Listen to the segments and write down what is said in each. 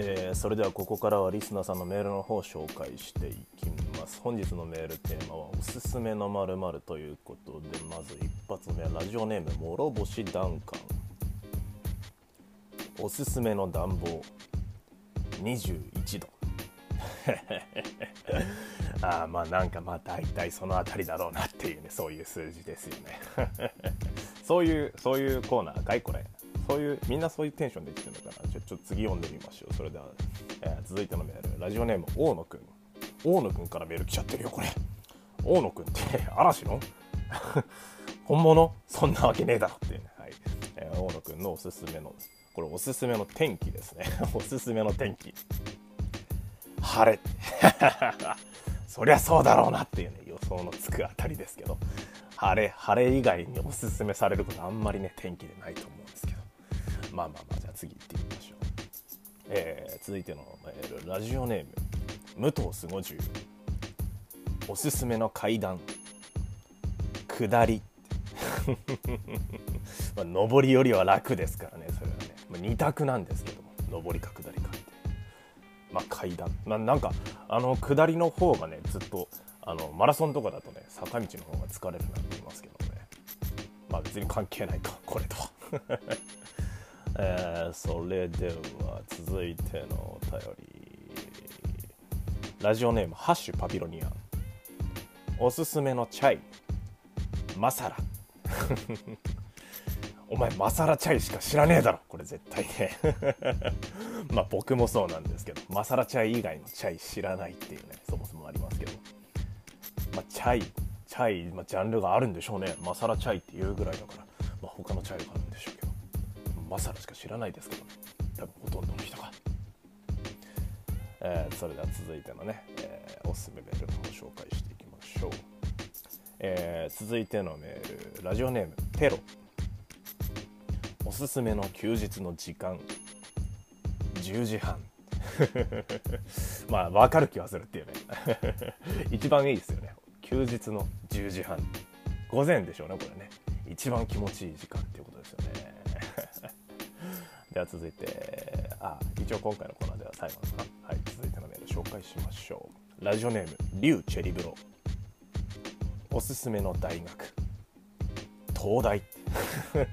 えー、それではここからはリスナーさんのメールの方を紹介していきます。本日のメールテーマはおすすめのまるということでまず一発目はラジオネーム諸星ダンカン。おすすめの暖房。21度。あまあなんかまあ大体その辺りだろうなっていうねそういう数字ですよね。そういうそういうコーナーかいこれ。そういうみんなそういうテンションで来てるのかな。ちょちょっと次読んでみましょう。それでは、えー、続いてのメール。ラジオネーム大野くん。大野くんからメール来ちゃってるよこれ。大野くんって 嵐の？本物？そんなわけねえだろって。いうね、はい。えー、大野くんのおすすめのこれおすすめの天気ですね。おすすめの天気。晴れ。そりゃそうだろうなっていうね予想のつくあたりですけど。晴れ晴れ以外におすすめされることあんまりね天気でないと思う。まあまあまあじゃあ次行ってみましょう、えー、続いてのメーラジオネーム武藤すごじゅうおすすめの階段下り。まあ上りよりは楽ですからねそれはね、まあ、2択なんですけども。上りか下りか。ってまあ階段まなんかあの下りの方がねずっとあのマラソンとかだとね坂道の方が疲れるなって言いますけどね。まあ別に関係ないかこれと。はえー、それでは続いてのお便り。ラジオネームハッシュパピロニアン。おすすめのチャイ。マサラ。お前マサラチャイしか知らねえだろ。これ絶対ね。まあ僕もそうなんですけど。マサラチャイ以外のチャイ知らないっていうね。そもそもありますけど。まあチャイチャイ、まあ、ジャンルがあるんでしょうね。マサラチャイっていうぐらいだから、まあ、他のチャイがマサラしか知らないですけど多分ほとんどの人が、えー、それでは続いてのね、えー、おすすめメールの方紹介していきましょう、えー、続いてのメールラジオネームテロ。おすすめの休日の時間10時半。まあ分かる気はするっていうね。一番いいですよね。休日の10時半。午前でしょうねこれね。一番気持ちいい時間。では続いてあ一応今回のコーナーでは最後のか。はい続いてのメール紹介しましょう。ラジオネームリュウチェリブロ。おすすめの大学。東大。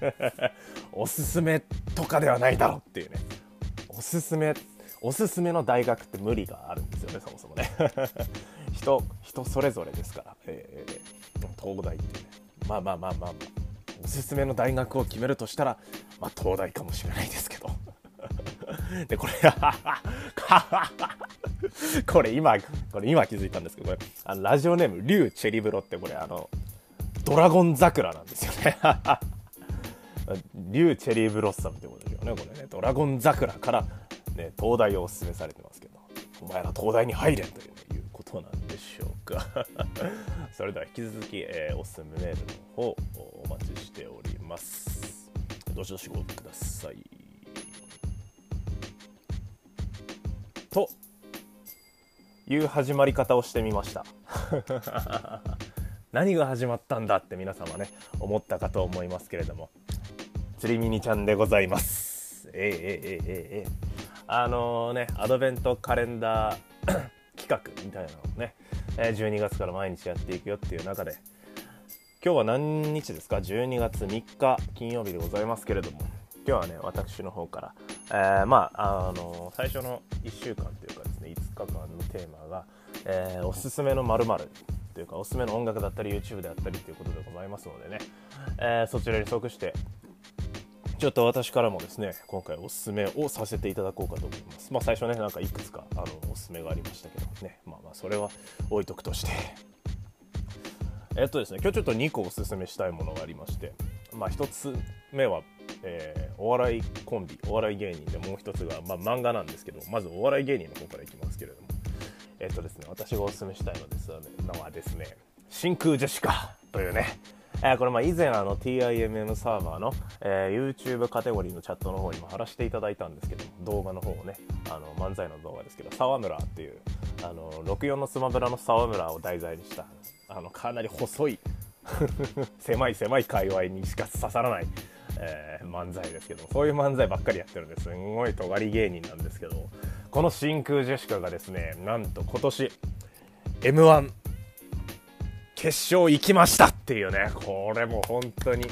おすすめとかではないだろうっていうね。おすすめおすすめの大学って無理があるんですよねそもそもね。人人それぞれですから、えー、東大ってね。まあまあまあまあ、まあ、おすすめの大学を決めるとしたら、まあ、東大かもしれないですけど。でこれ これ今これ今気づいたんですけどこれあのラジオネームリュウチェリブロってこれあのドラゴン桜なんですよね。リュウチェリーブロッサムってことでしょうねこれね。ドラゴン桜からね東大をおすすめされてますけどお前ら東大に入れんという,、いうことなんでしょうか。それでは引き続き、えー、おすすめメールの方お待ちしております。どしどしご応募ください。という始まり方をしてみました。何が始まったんだって皆様ね思ったかと思いますけれども。釣りミニちゃんでございます。えー、えー、えー、えー、あのー、ねアドベントカレンダー 企画みたいなのをね12月から毎日やっていくよっていう中で今日は何日ですか？12月3日金曜日でございますけれども。今日はね私の方から、えー、まああの最初の1週間というかですね5日間のテーマが、えー、おすすめの〇〇というかおすすめの音楽だったり YouTube であったりということでございますのでね、えー、そちらに即してちょっと私からもですね今回おすすめをさせていただこうかと思います。まあ最初ねなんかいくつかあのおすすめがありましたけどね。まあまあそれは置いとくとして。えっとですね今日ちょっと2個おすすめしたいものがありまして。まあ1つ目は、えー、お笑いコンビお笑い芸人でもう1つが、まあ、漫画なんですけどまずお笑い芸人の方からいきますけれども。えっとですね、私がおすすめしたいのですのはですね、真空ジェシカというね、えー、これまあ以前あの TIMM サーバーの、えー、YouTube カテゴリーのチャットの方にも貼らせていただいたんですけど動画の方をねあの漫才の動画ですけど沢村っていうあの64のスマブラの沢村を題材にしたあのかなり細い 狭い狭い界隈にしか刺さらない、えー、漫才ですけどそういう漫才ばっかりやってるんですすごい尖り芸人なんですけどこの真空ジェシカがですねなんと今年 m 1決勝行きましたっていうねこれも本当に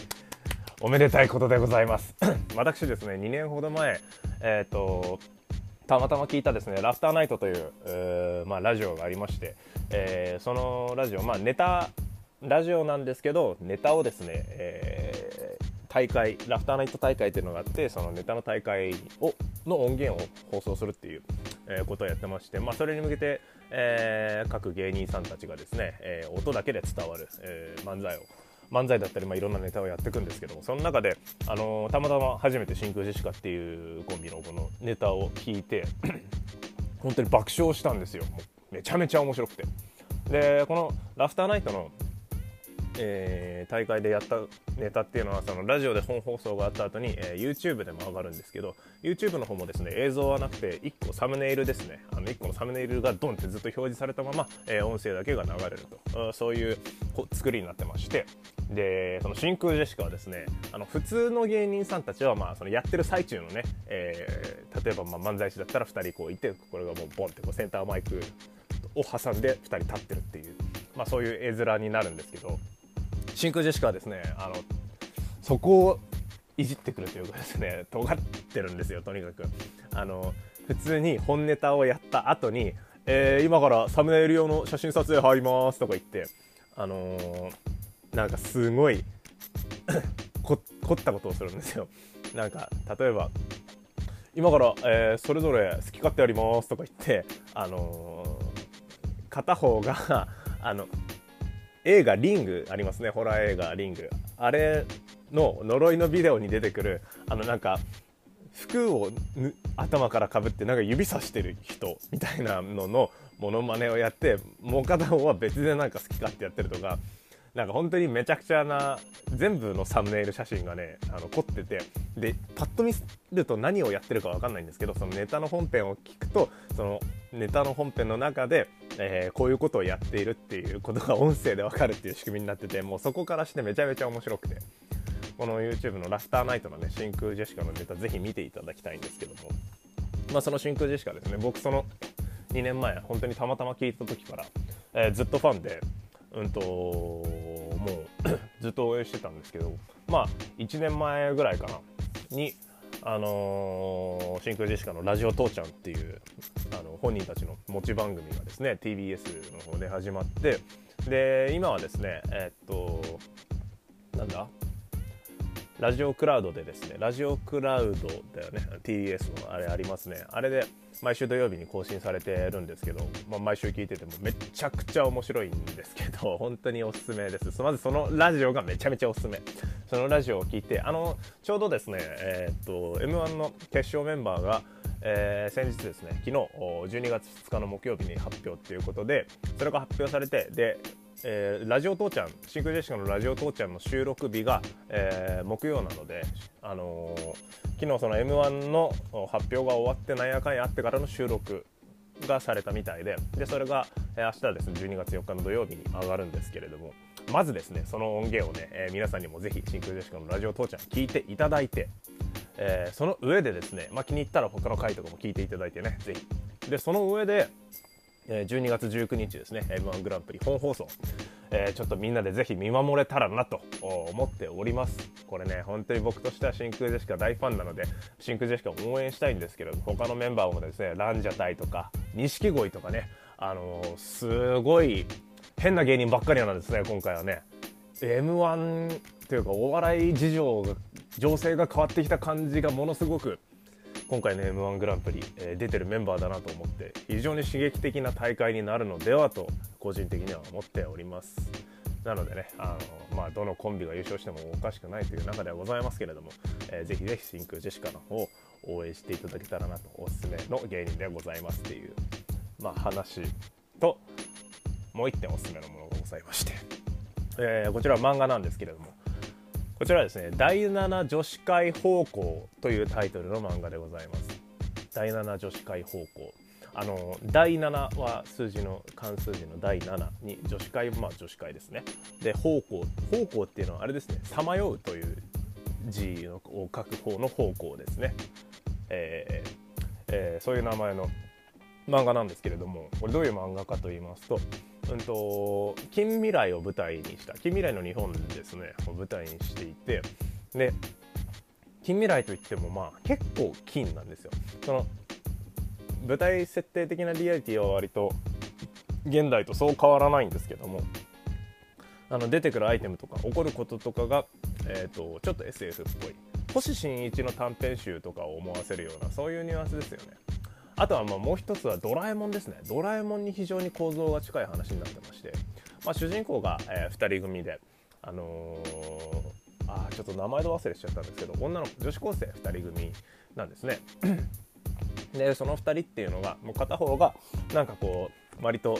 おめでたいことでございます。私ですね2年ほど前えっ、ー、とたまたま聞いたですねラフターナイトという、うまあ、ラジオがありまして、えー、そのラジオ、まあ、ネタラジオなんですけどネタをですね、えー、大会ラフターナイト大会っていうのがあってそのネタの大会をの音源を放送するっていう、えー、ことをやってまして、まあ、それに向けて、えー、各芸人さんたちがですね、えー、音だけで伝わる、え漫才を漫才だったり、まあ、いろんなネタをやっていくんですけどもその中で、あの、たまたま初めて真空ジェシカっていうコンビのこのネタを聞いて 本当に爆笑したんですよ。めちゃめちゃ面白くて。でこのラフターナイトのえー、大会でやったネタっていうのはそのラジオで本放送があった後に、えー、YouTube でも上がるんですけど YouTube の方もですね映像はなくて1個サムネイルですね。あの1個のサムネイルがドンってずっと表示されたまま、えー、音声だけが流れると。そういう作りになってまして。でその真空ジェシカはですねあの普通の芸人さんたちはまあそのやってる最中のね、えー、例えばまあ漫才師だったら2人こういてこれがもうボンってこうセンターマイクを挟んで2人立ってるっていう、まあ、そういう絵面になるんですけど真空ジェシカはですねあのそこをいじってくるというかですね 尖ってるんですよとにかく。あの普通に本ネタをやった後に、えー、今からサムネイル用の写真撮影入りますとか言ってあのー、なんかすごい 凝ったことをするんですよ。なんか例えば今から、えー、それぞれ好き勝手やりますとか言ってあのー、片方が あの映画「リング」ありますね。ホラー映画「リング」あれの呪いのビデオに出てくるあのなんか服を頭からかぶってなんか指さしてる人みたいなののモノマネをやってもう片方は別でなんか好き勝手やってるとかなんか本当にめちゃくちゃな全部のサムネイル写真がねあの凝っててでパッと見ると何をやってるか分かんないんですけどそのネタの本編を聞くとそのネタの本編の中で、えー、こういうことをやっているっていうことが音声で分かるっていう仕組みになっててもうそこからしてめちゃめちゃ面白くてこの YouTube のラフターナイトのね真空ジェシカのネタぜひ見ていただきたいんですけどもまあその真空ジェシカですね僕その2年前本当にたまたま聞いた時から、えー、ずっとファンでうんともう ずっと応援してたんですけどまあ1年前ぐらいかなにあのー、真空ジェシカの「ラジオ父ちゃん」っていうあの本人たちの持ち番組がですね TBS の方で始まってで今はですねえー、っとなんだ？ラジオクラウドでですねラジオクラウドだよね。TBS のあれありますね。あれで毎週土曜日に更新されてるんですけど、まあ、毎週聞いててもめちゃくちゃ面白いんですけど本当におすすめです。まずそのラジオがめちゃめちゃおすすめ。そのラジオを聞いてあのちょうどですねえー、っと m 1の決勝メンバーがえー、先日ですね昨日12月2日の木曜日に発表っていうことでそれが発表されてでえー、ラジオ父ちゃんシンクジェシカのラジオ父ちゃんの収録日が、えー、木曜なので、あのー、昨日その m 1の発表が終わってなんやかんやあってからの収録がされたみたいででそれが、えー、明日ですね12月4日の土曜日に上がるんですけれどもまずですねその音源をね、え、皆さんにもぜひ真空ジェシカのラジオ父ちゃん聞いていただいて、え、その上でですね、まあ、気に入ったら他の回とかも聞いていただいてねぜひ。でその上で12月19日ですね m 1グランプリ本放送、えー、ちょっとみんなでぜひ見守れたらなと思っております。これね本当に僕としては真空ジェシカ大ファンなので真空ジェシカを応援したいんですけど他のメンバーもですねランジャタイとか錦鯉とかねあのー、すごい変な芸人ばっかりなんですね今回はね。m 1というかお笑い事情情勢が変わってきた感じがものすごく今回の m 1グランプリ、えー、出てるメンバーだなと思って非常に刺激的な大会になるのではと個人的には思っております。なのでねあの、まあ、どのコンビが優勝してもおかしくないという中ではございますけれども、えー、ぜひぜひ真空ジェシカの方を応援していただけたらなとおすすめの芸人でございますっていう、まあ、話ともう1点おすすめのものがございまして、えー、こちらは漫画なんですけれどもこちらはですね第7女子会奉公というタイトルの漫画でございます。第7女子会奉公。あの第7は数字の漢数字の第7に女子会まあ女子会ですね。で奉公奉公っていうのはあれですねさまようという字を書く方の奉公ですね、えーえー、そういう名前の漫画なんですけれどもこれどういう漫画かと言いますと,、うんと近未来を舞台にした近未来の日本ですねを舞台にしていてで近未来といってもまあ結構近なんですよ。その舞台設定的なリアリティは割と現代とそう変わらないんですけどもあの出てくるアイテムとか起こることとかが、えーと、ちょっと SF っぽい星新一の短編集とかを思わせるようなそういうニュアンスですよねあとはまあもう一つはドラえもんですね。ドラえもんに非常に構造が近い話になってまして、まあ、主人公が、えー、2人組であのー、あちょっと名前ど忘れしちゃったんですけど女の子女子高生2人組なんですね。でその2人っていうのがもう片方がなんかこう割と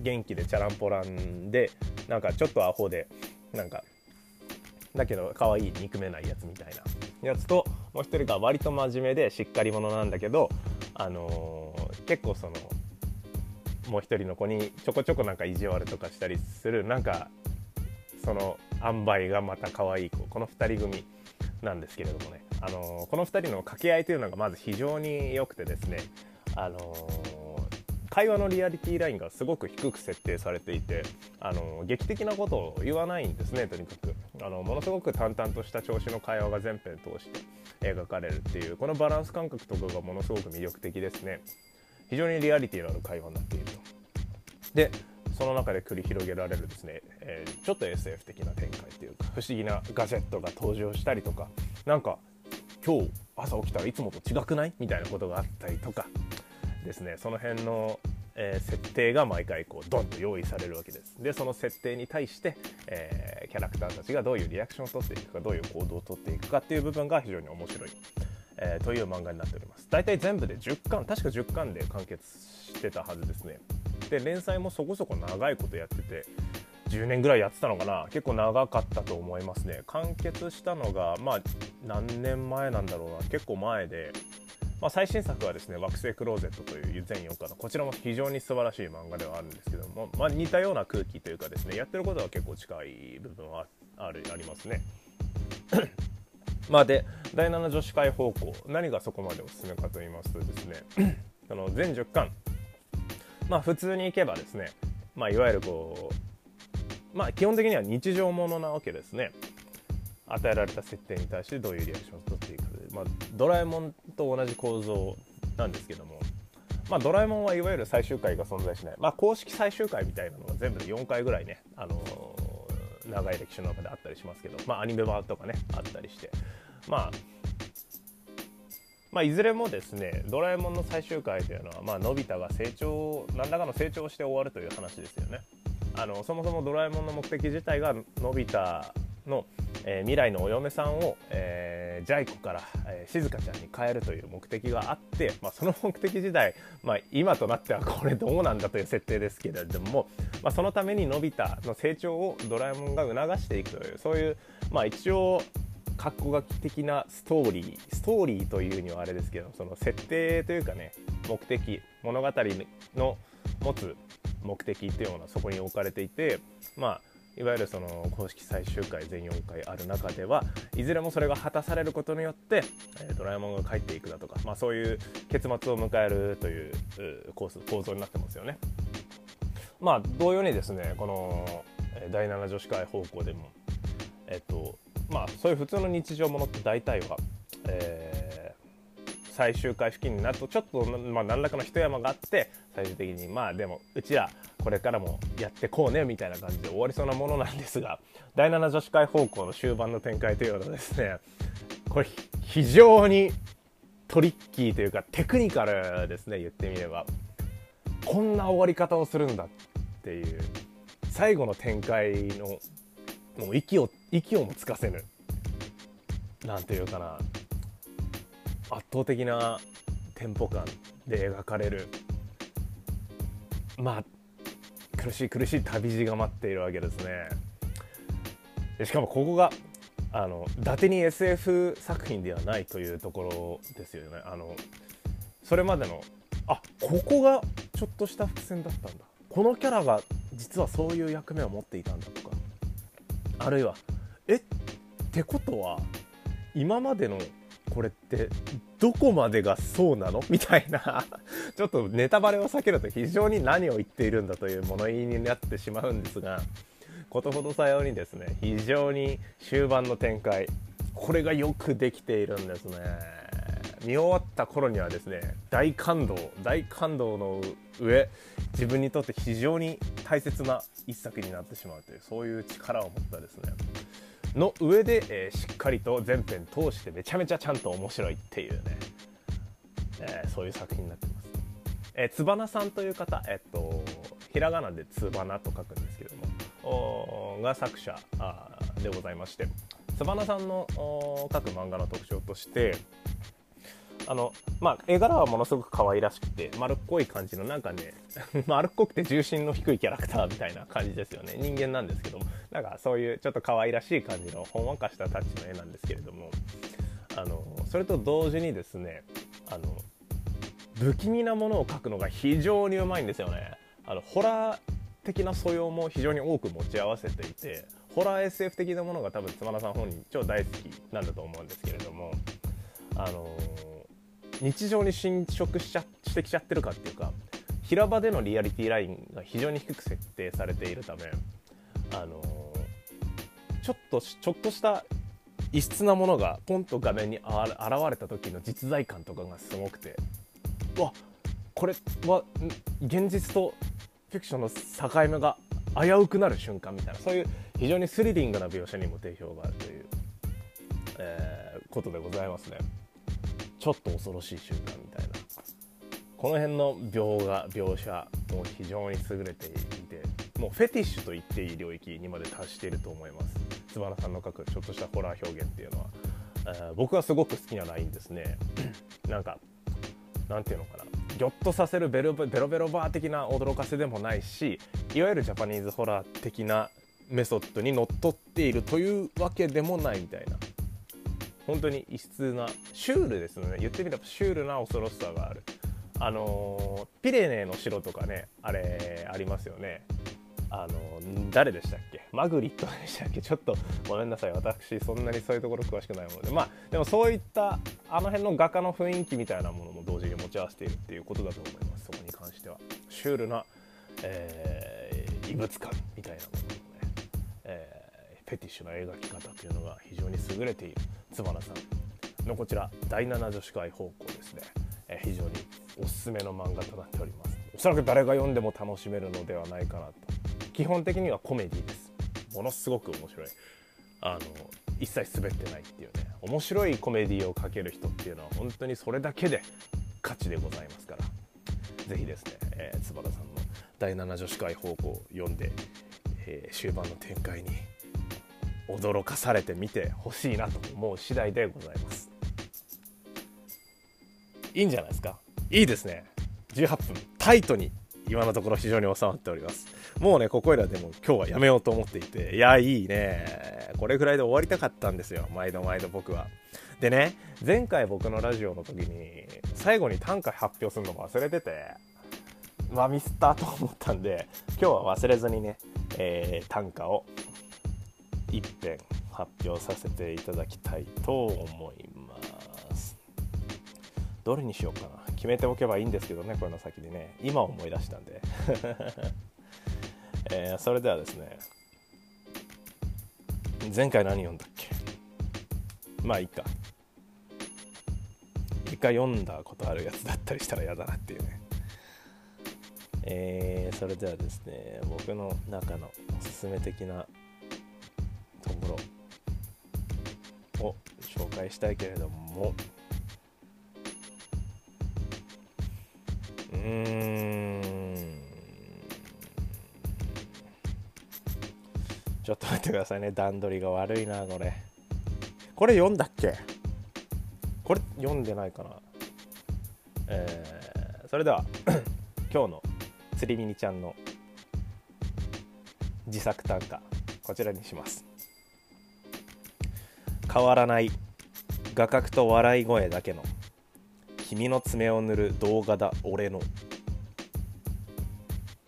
元気でチャランポランでなんかちょっとアホでなんかだけど可愛い憎めないやつみたいなやつともう一人が割と真面目でしっかり者なんだけど、あのー、結構そのもう一人の子にちょこちょこなんか意地悪とかしたりするなんかその塩梅がまた可愛い子この2人組なんですけれどもね、あのー、この2人の掛け合いというのがまず非常に良くてですね、あのー会話のリアリティラインがすごく低く設定されていてあの劇的なことを言わないんですねとにかく。あのものすごく淡々とした調子の会話が全編通して描かれるっていうこのバランス感覚とかがものすごく魅力的ですね。非常にリアリティのある会話になっていると。でその中で繰り広げられるですね、えー、ちょっと SF 的な展開というか不思議なガジェットが登場したりとかなんか今日朝起きたらいつもと違くない？みたいなことがあったりとかですね。その辺の、えー、設定が毎回こうドンと用意されるわけです。でその設定に対して、えー、キャラクターたちがどういうリアクションをとっていくかどういう行動をとっていくかっていう部分が非常に面白い、えー、という漫画になっております。大体全部で10巻確か10巻で完結してたはずですね。で連載もそこそこ長いことやってて10年ぐらいやってたのかな。結構長かったと思いますね。完結したのがまあ何年前なんだろうな。結構前でまあ、最新作はですね「惑星クローゼット」という全4巻のこちらも非常に素晴らしい漫画ではあるんですけども、まあ、似たような空気というかですねやってることは結構近い部分はあるありますね。まあで第7女子会方向何がそこまでおすすめかと言いますとですねその全10巻まあ普通にいけばですね、まあ、いわゆるこうまあ基本的には日常ものなわけですね。与えられた設定に対してどういうリアクションを取っていく、まあ、ドラえもんと同じ構造なんですけども、まあ、ドラえもんはいわゆる最終回が存在しない、まあ、公式最終回みたいなのが全部で4回ぐらいね、あのー、長い歴史の中であったりしますけど、まあ、アニメ版とかねあったりして、まあ、まあ、いずれもですねドラえもんの最終回というのは、まあのび太が成長何らかの成長して終わるという話ですよね。あのそもそもドラえもんの目的自体がのび太の、えー、未来のお嫁さんを、えー、ジャイ子から、えー、静香ちゃんに変えるという目的があって、まあ、その目的自体、まあ、今となってはこれどうなんだという設定ですけれども、まあ、そのためにのび太の成長をドラえもんが促していくというそういう、まあ、一応格好書き的なストーリーストーリーというにはあれですけどその設定というかね目的物語の持つ目的っていうのはそこに置かれていてまあいわゆるその公式最終回全4回ある中ではいずれもそれが果たされることによって、えドラえもんが帰っていくだとか、まあ、そういう結末を迎えるというコース構造になってますよね。まあ同様にですねこの第7女子会方向でもえっとまあそういう普通の日常ものって大体は、えー、最終回付近になるとちょっと、まあ、何らかの一山があって最終的にまあでもうちらこれからもやってこうねみたいな感じで終わりそうなものなんですが第7女子会方向の終盤の展開というのはですねこれ非常にトリッキーというかテクニカルですね言ってみれば。こんな終わり方をするんだっていう最後の展開のもう息を息をもつかせぬ何ていうかな。圧倒的なテンポ感で描かれる。まあ苦しい苦しい旅路が待っているわけですね。でしかもここがあの伊達に SF 作品ではないというところですよね。あのそれまでのあここがちょっとした伏線だったんだ。このキャラが実はそういう役目を持っていたんだとか。あるいはえ？ってことは今までのこれってどこまでがそうなの？みたいな。ちょっとネタバレを避けると非常に何を言っているんだという物言いになってしまうんですがことほどさようにですね非常に終盤の展開これがよくできているんですね。見終わった頃にはですね大感動大感動の上自分にとって非常に大切な一作になってしまうというそういう力を持ったですねの上で、えー、しっかりと全編通してめちゃめちゃちゃんと面白いっていうね、えー、そういう作品になってます。えー、つばなさんという方、えっと、ひらがなでつばなと書くんですけども、が作者でございまして、つばなさんの書く漫画の特徴として、あのまあ、絵柄はものすごく可愛らしくて丸っこい感じのなんかね 丸っこくて重心の低いキャラクターみたいな感じですよね。人間なんですけども。なんかそういうちょっと可愛らしい感じのほんわかしたタッチの絵なんですけれども。あのそれと同時にですねあの不気味なものを描くのが非常にうまいんですよね。あのホラー的な素養も非常に多く持ち合わせていてホラー SF 的なものが多分妻田さん本人超大好きなんだと思うんですけれども。あの日常に侵食しちゃしてきちゃってるかっていうか平場でのリアリティラインが非常に低く設定されているためあのちょっとちょっとした異質なものがポンと画面に現れた時の実在感とかがすごくてわこれは現実とフィクションの境目が危うくなる瞬間みたいなそういう非常にスリリングな描写にも定評があるという、えー、ことでございますね。ちょっと恐ろしい瞬間みたいな。この辺の描画描写も非常に優れていてもうフェティッシュと言っていい領域にまで達していると思いますつばなさんの書くちょっとしたホラー表現っていうのは、えー、僕はすごく好きなラインですね。なんかなんていうのかな。ギョッとさせるベロベロベロバー的な驚かせでもないしいわゆるジャパニーズホラー的なメソッドにのっとっているというわけでもないみたいな。本当に異質なシュールですね。言ってみればシュールな恐ろしさがある。あのピレネーの城とかねあれありますよね。あの誰でしたっけ？マグリットでしたっけ？ちょっとごめんなさい。私そんなにそういうところ詳しくないもので。まあでもそういったあの辺の画家の雰囲気みたいなものも同時に持ち合わせているっていうことだと思います。そこに関しては。シュールな、えー、異物感みたいなもののね、えー、フェティッシュな描き方というのが非常に優れている。つばなさんのこちら第7女子会方向ですね、え非常におすすめの漫画となっております。おそらく誰が読んでも楽しめるのではないかなと。基本的にはコメディです。ものすごく面白い。あの一切滑ってないっていうね。面白いコメディをかける人っていうのは本当にそれだけで価値でございますから。是非ですね、えー、坪田さんの第7女子会方向を読んで、えー、終盤の展開に驚かされてみてほしいなと思う次第でございます。いいんじゃないですか？いいですね。18分。タイトに今のところ非常に収まっております。もうねここいらでも今日はやめようと思っていて。いやいいね。これぐらいで終わりたかったんですよ。毎度毎度僕は。でね前回僕のラジオの時に最後に短歌発表するの忘れてて。まあミスったと思ったんで今日は忘れずにね、えー、短歌を一編発表させていただきたいと思います。どれにしようかな。決めておけばいいんですけどねこれの先でね。今思い出したんで、えー、それではですね。前回何読んだっけ？まあいいか。一回読んだことあるやつだったりしたら嫌だなっていうね。えー、それではですね僕の中のおすすめ的な紹介したいけれども。うーん。ちょっと待ってくださいね。段取りが悪いなこれ。これ読んだっけ？これ読んでないかな。えー、それでは 今日の釣りミニちゃんの自作短歌こちらにします。変わらない。画角と笑い声だけの。君の爪を塗る動画だ。俺の。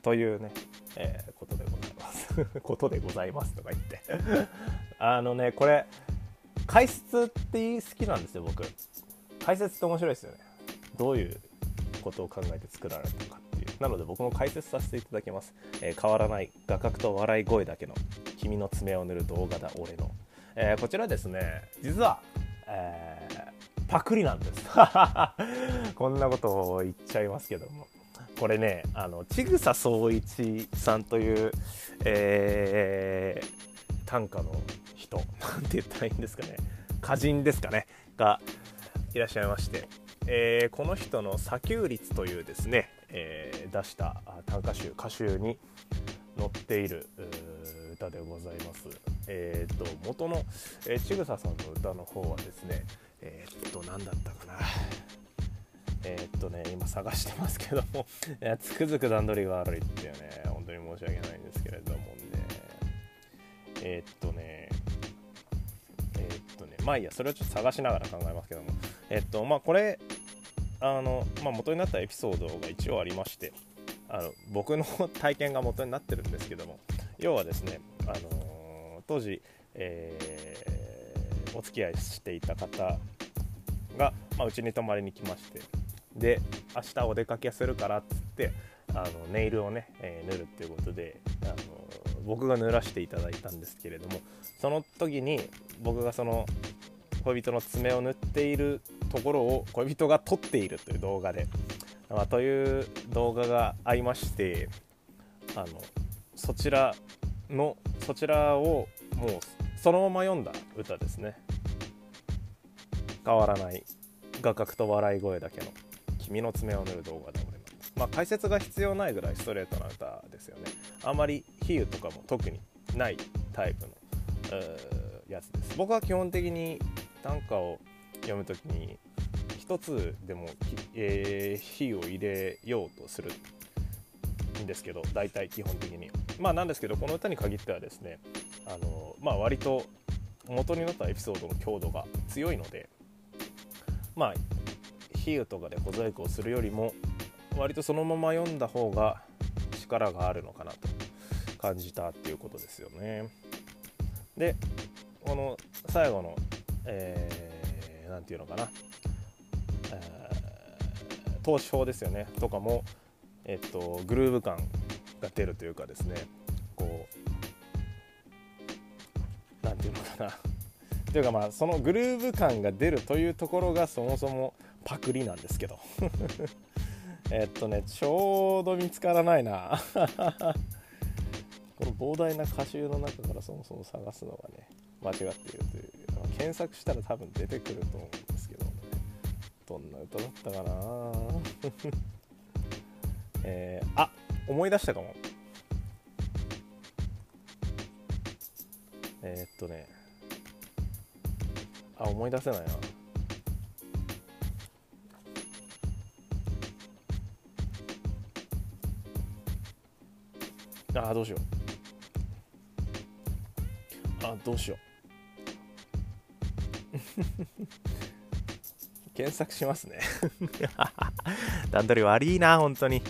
というね、えー、ことでございます。ことでございますとか言って。あのねこれ解説って好きなんですよ僕。解説って面白いですよね。どういうことを考えて作られたのかっていう。なので僕も解説させていただきます、えー、変わらない。画角と笑い声だけの。君の爪を塗る動画だ。俺の、えー、こちらですね実は、えー、パクリなんです。こんなことを言っちゃいますけども。これねあの千草総一さんという、えー、短歌の人。なんて言ったらいいんですかね。歌人ですかね。がいらっしゃいまして、えー、この人の「砂丘率」というですね、えー、出した短歌集歌集に載っている歌でございます。えーと、元の、えー、ちぐささんの歌の方はですねえー、っと何だったかな。えー、っとね今探してますけども つくづく段取りが悪いっていうね本当に申し訳ないんですけれどもね。えー、っとねえっとねまあいいやそれをちょっと探しながら考えますけども。えっとまあこれあの、まあ、元になったエピソードが一応ありましてあの僕の体験が元になってるんですけども要はですね、あの当時、えー、お付き合いしていた方がうち、まあ、に泊まりに来ましてで明日お出かけするからっつってあのネイルをね、えー、塗るっていうことであの僕が塗らせていただいたんですけれどもその時に僕がその恋人の爪を塗っているところを恋人が撮っているという動画で、まあ、という動画がありましてあのそちらのそちらをもうそのまま読んだ歌ですね。変わらない画角と笑い声だけの君の爪を塗る動画で俺のまあ解説が必要ないぐらいストレートな歌ですよね。あんまり比喩とかも特にないタイプのやつです。僕は基本的に短歌を読む時に一つでも、えー、比喩を入れようとするんですけど大体基本的に。まあなんですけどこの歌に限ってはですねあのまあ割と元になったエピソードの強度が強いのでまあ比喩とかで小細工をするよりも割とそのまま読んだ方が力があるのかなと感じたっていうことですよね。でこの最後の何、えー、て言うのかな、えー、投資法ですよねとかも、えっと、グルーヴ感が出るというかですねこう何て言うのかな。というかまあそのグルーヴ感が出るというところがそもそもパクリなんですけど。えっとねちょうど見つからないな。この膨大な歌集の中からそもそも探すのがね間違っているという。検索したら多分出てくると思うんですけど。ねどんな歌だったかな。えー、あ思い出したかも。えー、っとね。あ思い出せないな。あどうしよう。あどうしよう。検索しますね。段取り悪いな本当に。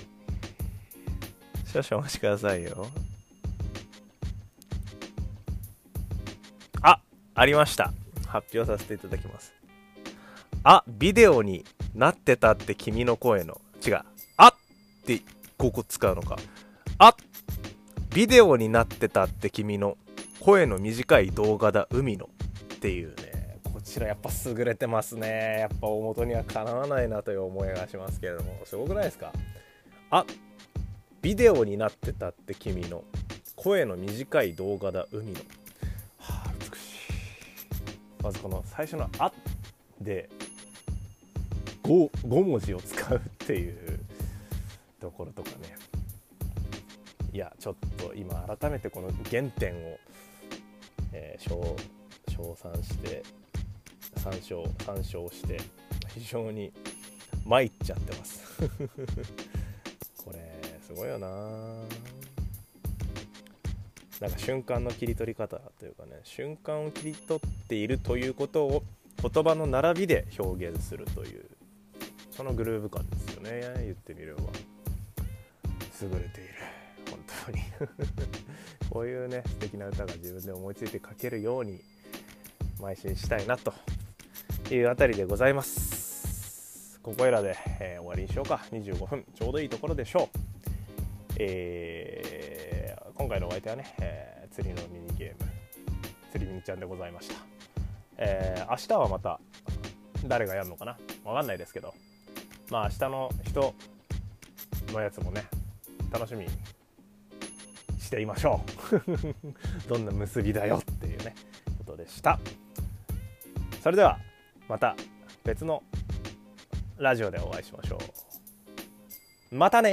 少々お待ちくださいよ。あありました。発表させていただきます。あビデオになってたって君の声の。違う。あってここ使うのか。あビデオになってたって君の声の短い動画だ海の。っていうね。こちらやっぱ優れてますね。やっぱ大元にはかなわないなという思いがしますけれども。すごくないですか？あビデオになってたって君の。声の短い動画だ海の。はあ美しい。まずこの最初の「あ」で 5, 5文字を使うっていうところとかね。いやちょっと今改めてこの原点を、えー、称称賛して参照参照して非常に参っちゃってます。すごいよな。なんか瞬間の切り取り方というかね瞬間を切り取っているということを言葉の並びで表現するというそのグルーヴ感ですよね。言ってみれば。優れている。本当に。こういうね素敵な歌が自分で思いついて書けるように邁進したいなというあたりでございます。ここいらで、えー、終わりにしようか。25分。ちょうどいいところでしょう、えー、今回のお相手はね、えー、釣りのミニゲーム釣りミニちゃんでございました、えー、明日はまた誰がやるのかな？分かんないですけど。まあ明日の人のやつもね楽しみにしていましょう。どんな結びだよっていうねことでした。それではまた別のラジオでお会いしましょう。またね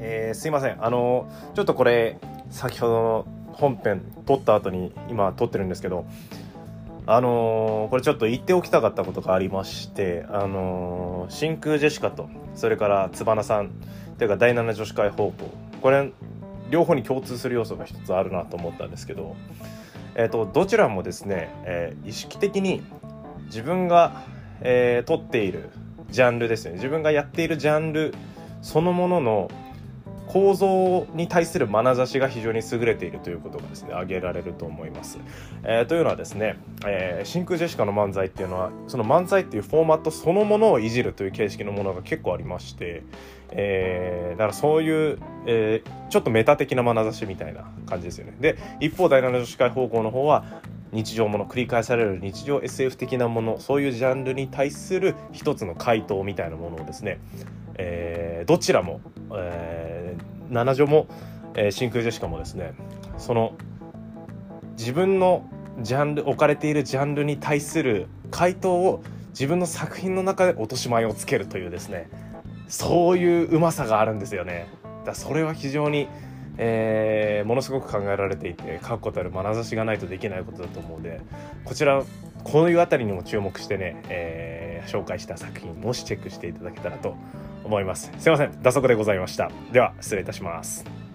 えー、すいません。あのちょっとこれ先ほどの本編撮った後に今撮ってるんですけどあのー、これちょっと言っておきたかったことがありましてあのー、真空ジェシカとそれからつばなさんというか第7女子会方向これ両方に共通する要素が一つあるなと思ったんですけど、えーと、どちらもですね、えー、意識的に自分が、えー、取っているジャンルですね自分がやっているジャンルそのものの構造に対する眼差しが非常に優れているということがですね挙げられると思います。えー、というのはですね、えー、真空ジェシカの漫才っていうのはその漫才っていうフォーマットそのものをいじるという形式のものが結構ありまして、えー、だからそういう、えー、ちょっとメタ的な眼差しみたいな感じですよね。で一方第7女子会方向の方は日常もの繰り返される日常 SF 的なものそういうジャンルに対する一つの回答みたいなものをですね、えー、どちらも、えー、七女も、えー、真空ジェシカもですねその自分のジャンル置かれているジャンルに対する回答を自分の作品の中で落とし前をつけるというですねそういううまさがあるんですよね。だそれは非常にえー、ものすごく考えられていて確固たる眼差しがないとできないことだと思うのでこちらこういうあたりにも注目してね、えー、紹介した作品もしチェックしていただけたらと思います。すいません。打足でございました。では失礼いたします。